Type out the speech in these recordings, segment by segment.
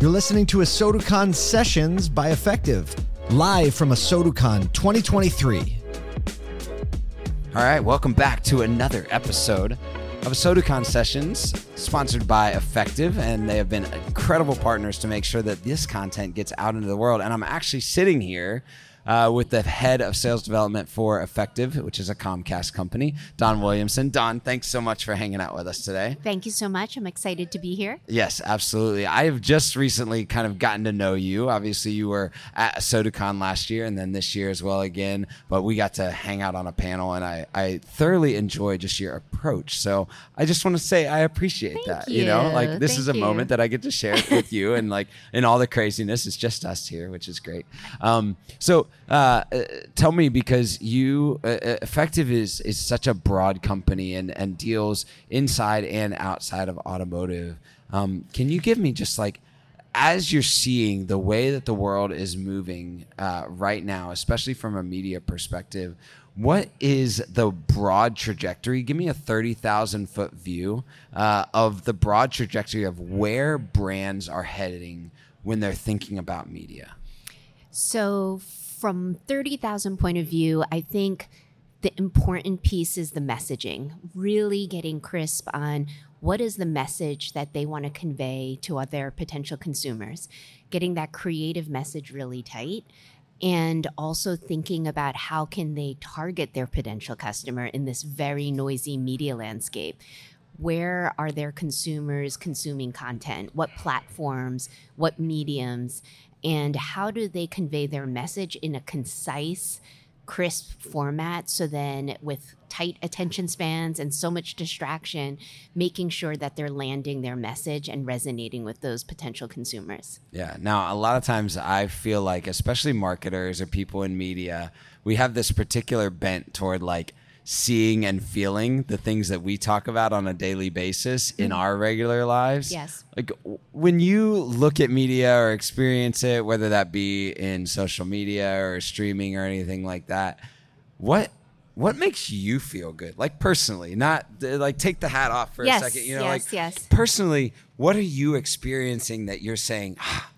You're listening to ASOTUCon Sessions by Effectv, live from ASOTUCon 2023. All right, welcome back to another episode of ASOTUCon Sessions, sponsored by Effectv, and they have been incredible partners to make sure that this content gets out into the world. And I'm actually sitting here uh, with the head of sales development for Effectv, which is a Comcast company, Dawn Williamson. Dawn, thanks so much for hanging out with us today. Thank you so much. I'm excited to be here. Yes, absolutely. I have just recently kind of gotten to know you. Obviously, you were at ASOTUCon last year and then this year as well again, but we got to hang out on a panel and I, I thoroughly enjoy just your approach. So I just want to say I appreciate Thank that. You. know, like this Thank is a you. moment that I get to share with you and like in all the craziness, it's just us here, which is great. Um, so uh, uh, tell me because you uh, uh, Effectv is is such a broad company and and deals inside and outside of automotive. Um, can you give me just like as you're seeing the way that the world is moving uh, right now especially from a media perspective what is the broad trajectory? Give me a 30000 foot view uh, of the broad trajectory of where brands are heading when they're thinking about media. So, from 30,000 point of view, I think the important piece is the messaging, really getting crisp on what is the message that they want to convey to other potential consumers, getting that creative message really tight and also thinking about how can they target their potential customer in this very noisy media landscape. Where are their consumers consuming content? What platforms? What mediums and how do they convey their message in a concise crisp format so then with tight attention spans and so much distraction making sure that they're landing their message and resonating with those potential consumers Yeah. Now, a lot of times I feel like, especially marketers or people in media, we have this particular bent toward like seeing and feeling the things that we talk about on a daily basis in our regular lives. Yes. Like when you look at media or experience it, whether that be in social media or streaming or anything like that, what what makes you feel good? Like personally, not like take the hat off for Yes, a second. You know, yes, like yes. personally, what are you experiencing that you're saying, ah,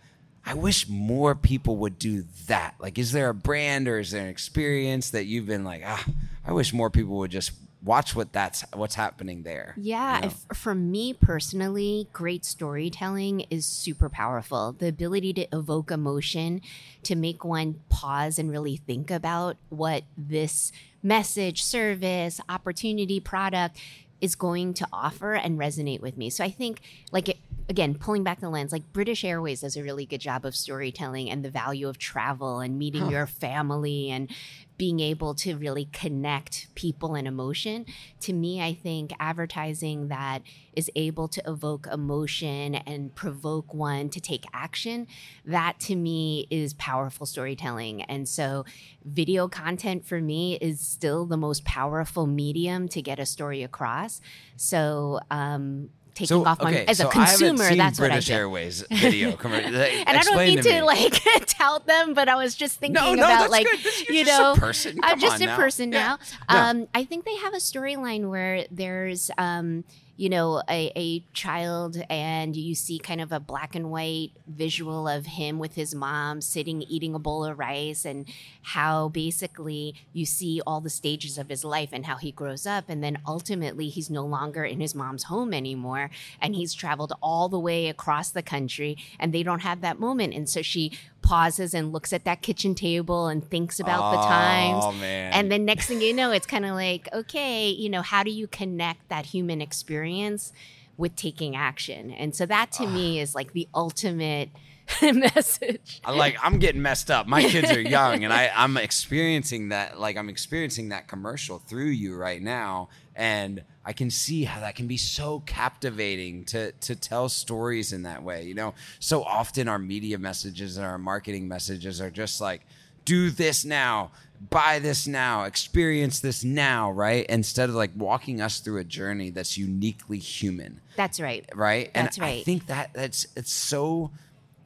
I wish more people would do that? Like, is there a brand or is there an experience that you've been like, ah, I wish more people would just watch what that's what's happening there? Yeah, you know? if, for me personally, great storytelling is super powerful. The ability to evoke emotion, to make one pause and really think about what this message, service, opportunity, product is going to offer and resonate with me. So I think, like, it, again, pulling back the lens, like British Airways does a really good job of storytelling and the value of travel and meeting your family and being able to really connect people and emotion. To me, I think advertising that is able to evoke emotion and provoke one to take action, that to me is powerful storytelling. And so, video content for me is still the most powerful medium to get a story across. So, um, taking off my as a so I consumer, seen that's British what I do. Airways video. commer- And I don't mean to, to, like tout them, but I was just thinking no, about that's like good. This- you're you a know. I'm just a person Yeah. now. No. Um, I think they have a storyline where there's um, you know, a, a child and you see kind of a black and white visual of him with his mom sitting eating a bowl of rice and how basically you see all the stages of his life and how he grows up. And then ultimately he's no longer in his mom's home anymore and he's traveled all the way across the country and they don't have that moment. And so she pauses and looks at that kitchen table and thinks about the times Oh, man. and then next thing you know, it's kind of like, okay, you know, how do you connect that human experience with taking action? And so that to me is like the ultimate message. I like I'm getting messed up. My kids are young and I I'm experiencing that like I'm experiencing that commercial through you right now and I can see how that can be so captivating to to tell stories in that way. You know, so often our media messages and our marketing messages are just like do this now, buy this now, experience this now, right? Instead of like walking us through a journey that's uniquely human That's right. right? That's and I think that that's it's so.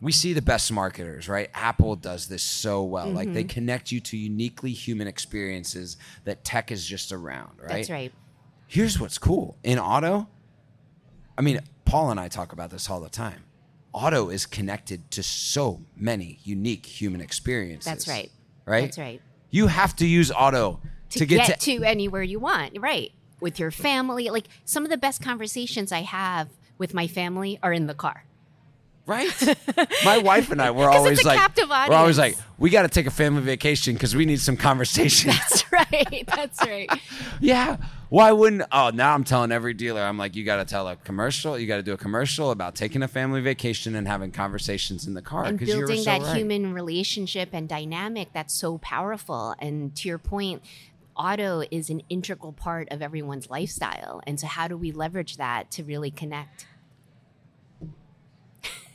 We see the best marketers, right? Apple does this so well. Like Mm-hmm. they connect you to uniquely human experiences that tech is just around, right? That's right. Here's what's cool in auto. I mean, Paul and I talk about this all the time. auto is connected to so many unique human experiences. That's right. Right? That's right. You have to use auto to, to, get, get, to, to anywhere you want. Right. With your family. Like some of the best conversations I have with my family are in the car. Right. My wife and I were always like, captive we're always like, we got to take a family vacation because we need some conversation. That's right. That's right. yeah. Why wouldn't? Oh, now I'm telling every dealer, I'm like, you got to tell a commercial. You got to do a commercial about taking a family vacation and having conversations in the car. And building so that right. human relationship and dynamic that's so powerful. And to your point, auto is an integral part of everyone's lifestyle. And so, how do we leverage that to really connect?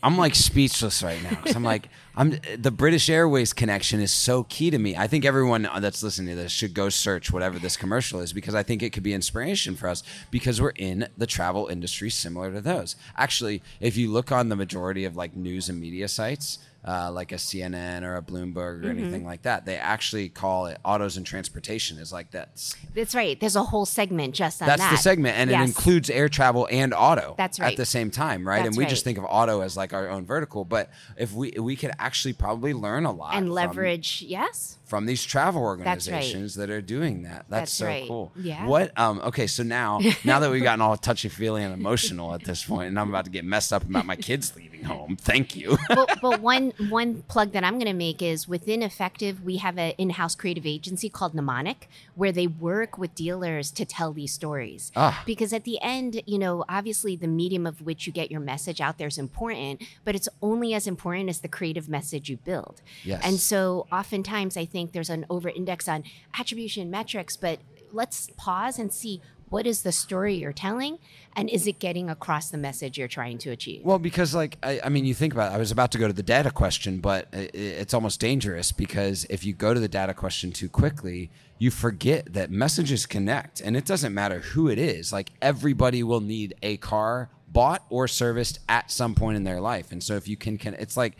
I'm like speechless right now. I'm like, I'm the British Airways connection is so key to me. I think everyone that's listening to this should go search whatever this commercial is because I think it could be inspiration for us because we're in the travel industry similar to those. Actually, if you look on the majority of like news and media sites, uh, like a CNN or a Bloomberg or Mm-hmm. anything like that, they actually call it autos and transportation. Is like that's That's right. There's a whole segment just on that's that. the segment, and it includes air travel and auto. That's right At the same time, right? and we right. just think of auto as like our own vertical, but if we we could actually probably learn a lot and from- leverage, yes. from, these travel That's right. organizations that are doing that. That's, That's so right. cool. Yeah. What? Um. Okay. So now, now that we've gotten all touchy feely and emotional at this point, and I'm about to get messed up about my kids leaving home. Thank you. but, but one one plug that I'm going to make is within Effectv, we have an in-house creative agency called Mnemonic, where they work with dealers to tell these stories. Ah. Because at the end, you know, obviously the medium of which you get your message out there is important, but it's only as important as the creative message you build. Yes. And so oftentimes I think there's an over-index on attribution metrics, but let's pause and see what is the story you're telling and is it getting across the message you're trying to achieve? Well, because like I, I mean, you think about. it. I was about to go to the data question, but i- i it's almost dangerous because if you go to the data question too quickly, you forget that messages connect, and it doesn't matter who it is. Like everybody will need a car bought or serviced at some point in their life, and so if you can, can it's like,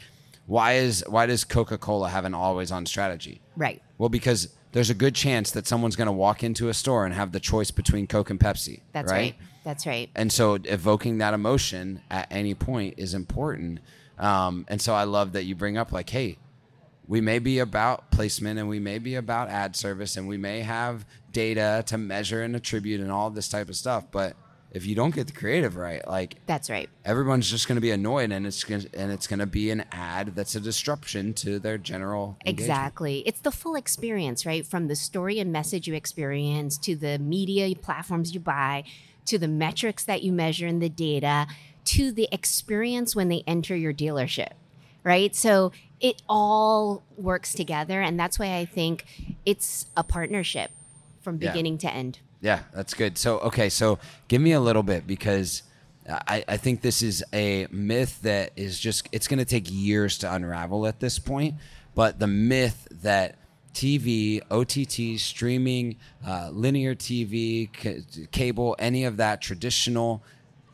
why is why does Coca Cola have an always on strategy? Right. Well, because there's a good chance that someone's going to walk into a store and have the choice between Coke and Pepsi. That's right. That's right. And so evoking that emotion at any point is important. Um, and so I love that you bring up like, hey, we may be about placement and we may be about ad service and we may have data to measure and attribute and all this type of stuff. But if you don't get the creative right, like That's right. everyone's just going to be annoyed and it's gonna, and it's going to be an ad that's a disruption to their general engagement. Exactly. It's the full experience, right? From the story and message you experience to the media platforms you buy to the metrics that you measure in the data to the experience when they enter your dealership, right? So it all works together. And that's why I think it's a partnership from Yeah. beginning to end. Yeah, that's good. So, okay, so give me a little bit because I, I think this is a myth that is just, it's going to take years to unravel at this point. But the myth that TV, OTT, streaming, uh, linear TV, c- cable, any of that traditional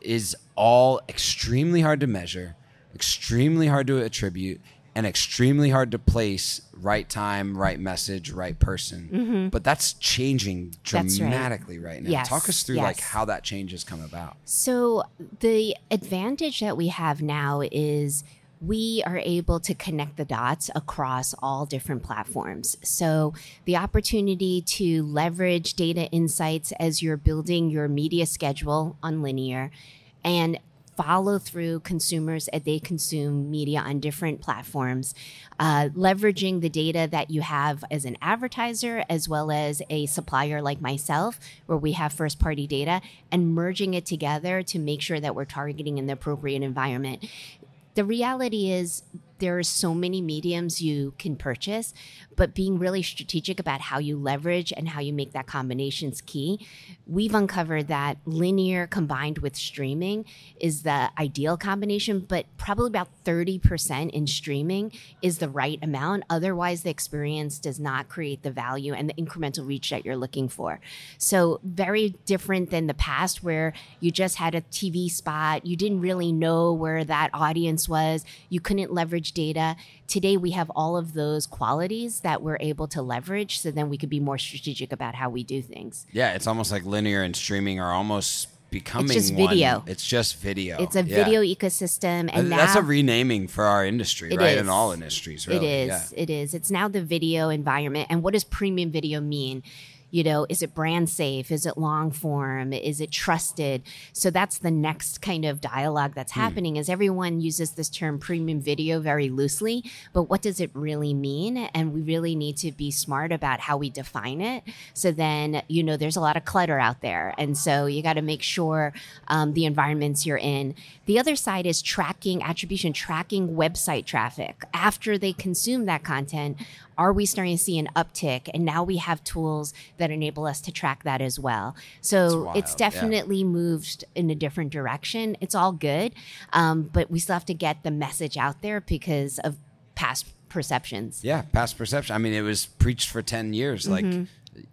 is all extremely hard to measure, extremely hard to attribute, and extremely hard to place right time, right message, right person. But that's changing Mm-hmm. That's right. dramatically right, now. Yes, Talk us through like how that change has come about. So, the advantage that we have now is we are able to connect the dots across all different platforms. So, the opportunity to leverage data insights as you're building your media schedule on linear and follow through consumers as they consume media on different platforms, uh, leveraging the data that you have as an advertiser as well as a supplier like myself, where we have first party data, and merging it together to make sure that we're targeting in the appropriate environment. The reality is, there are so many mediums you can purchase, but being really strategic about how you leverage and how you make that combination is key. We've uncovered that linear combined with streaming is the ideal combination, but probably about 30% in streaming is the right amount. Otherwise, the experience does not create the value and the incremental reach that you're looking for. So, very different than the past where you just had a TV spot, you didn't really know where that audience was, you couldn't leverage data. Today, we have all of those qualities that we're able to leverage so then we could be more strategic about how we do things. Yeah, it's almost like linear and streaming are almost becoming it's just one. video. It's just video. It's a Yeah. video ecosystem, and And now that's a renaming for our industry, right? is. In all industries, really. It is. Yeah. It is. It's now the video environment. And what does premium video mean? You know, is it brand safe? Is it long form? Is it trusted? So that's the next kind of dialogue that's Hmm. happening is everyone uses this term premium video very loosely, but what does it really mean? And we really need to be smart about how we define it. So then, you know, there's a lot of clutter out there. And so you got to make sure um, the environments you're in. The other side is tracking attribution, tracking website traffic. After they consume that content, are we starting to see an uptick? And now we have tools that enable us to track that as well. So it's yeah. definitely moved in a different direction. It's all good, um, but we still have to get the message out there because of past perceptions. Yeah, past perception. I mean, it was preached for 10 years. Like, Mm-hmm.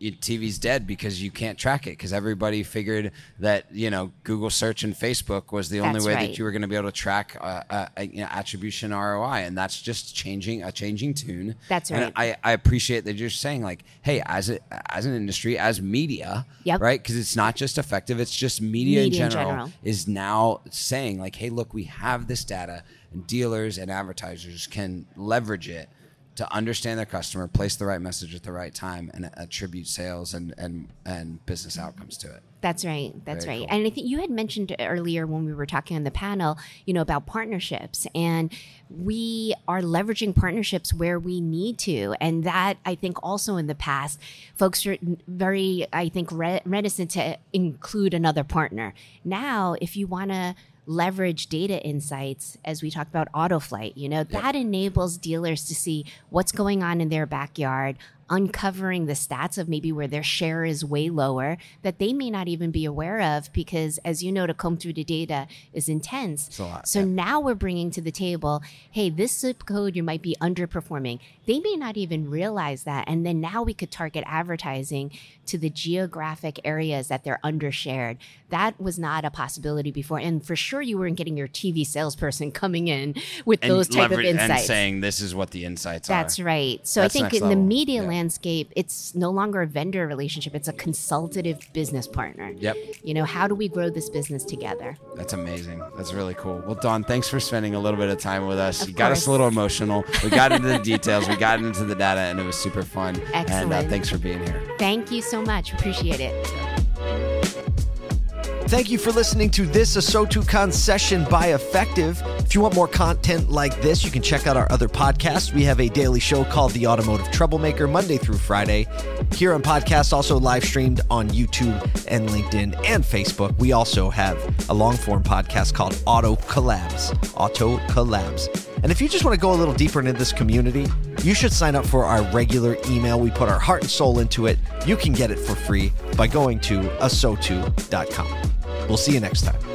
Y- TV's dead because you can't track it because everybody figured that, you know, Google search and Facebook was the only way right. that you were going to be able to track uh, uh, uh, you know, attribution ROI. And that's just changing, a changing tune. That's And right. I, I appreciate that you're saying, like, hey, as, a, as an industry, as media, Yep. right? Because it's not just Effectv, it's just media, Media in in general, general. is now saying, like, hey, look, we have this data, and dealers and advertisers can leverage it to understand their customer, place the right message at the right time, and attribute sales and and and business outcomes to it. That's right. That's Very right. cool. And I think you had mentioned earlier when we were talking on the panel, you know, about partnerships. And we are leveraging partnerships where we need to. And that, I think, also in the past, folks are very, I think, re- reticent to include another partner. Now, if you want to leverage data insights as we talked about autoflight you know? That enables dealers to see what's going on in their backyard uncovering the stats of maybe where their share is way lower that they may not even be aware of because as you know to comb through the data is intense lot, so yeah. now we're bringing to the table hey this zip code you might be underperforming they may not even realize that and then now we could target advertising to the geographic areas that they're undershared that was not a possibility before and for sure you weren't getting your tv salesperson coming in with those type of insights and saying this is what the insights are. that's right. So That's I think in the media Yeah. Landscape, it's no longer a vendor relationship; it's a consultative business partner. Yep. You know, how do we grow this business together? That's amazing. That's really cool. Well, Dawn, thanks for spending a little bit of time with us. Of you got us a little emotional. We got into the details. We got into the data, and it was super fun. Excellent. And uh, thanks for being here. Thank you so much. Appreciate it. Thank you for listening to this ASOTUCon session by Effectv. If you want more content like this, you can check out our other podcasts. We have a daily show called The Automotive Troublemaker, Monday through Friday. Here on podcast, also live streamed on YouTube and LinkedIn and Facebook. We also have a long form podcast called Auto Collabs. Auto Collabs. And if you just want to go a little deeper into this community, you should sign up for our regular email. We put our heart and soul into it. You can get it for free by going to asotu.com. We'll see you next time.